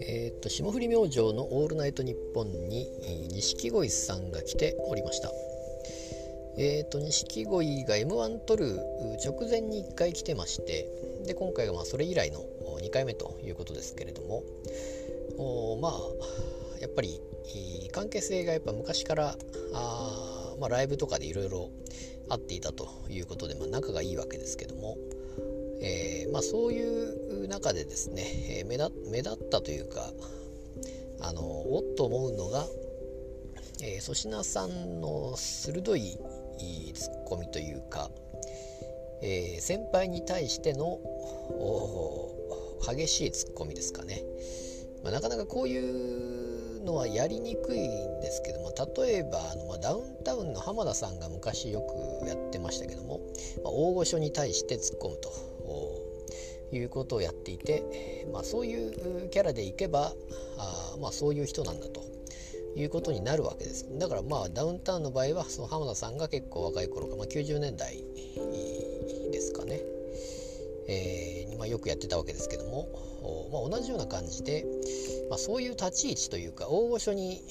え、っと霜降り明星の「オールナイトニッポン」に錦鯉さんが来ておりました。えー、っと錦鯉が m 1取る直前に1回来てましてで今回がまあそれ以来の2回目ということですけれどもおまあやっぱり関係性がやっぱ昔からあ、まあ、ライブとかでいろいろあっていたということで、まあ、仲がいいわけですけども、えー、まあ、そういう中でですね、えー、目立目立ったというかあのおっと思うのがえー、粗品さんの鋭いツッコミというか、えー、先輩に対しての激しいツッコミですかね、まあ、なかなかこういうのはやりにくいんですけども例えばあの、まあ、ダウンタウンの浜田さんが昔よくやってましたけども、まあ、大御所に対して突っ込むということをやっていて、まあ、そういうキャラでいけばあ、まあ、そういう人なんだということになるわけです。だからまあダウンタウンの場合はその浜田さんが結構若い頃か、まあ、90年代ですかね、えーまあ、よくやってたわけですけども、まあ、同じような感じで、まあ、そういう立ち位置というか大御所に、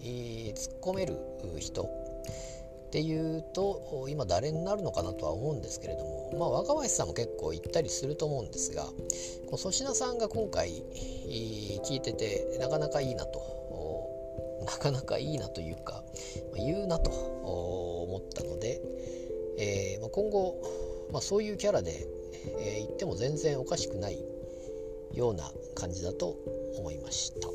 えー、突っ込める人っていうと今誰になるのかなとは思うんですけれども、まあ、若林さんも結構言ったりすると思うんですが粗品さんが今回聞いててなかなかいいなとなかなかいいなというか、ま、言うなと思ったので、えーま、今後、まあ、そういうキャラで、えー、言っても全然おかしくないような感じだと思いました。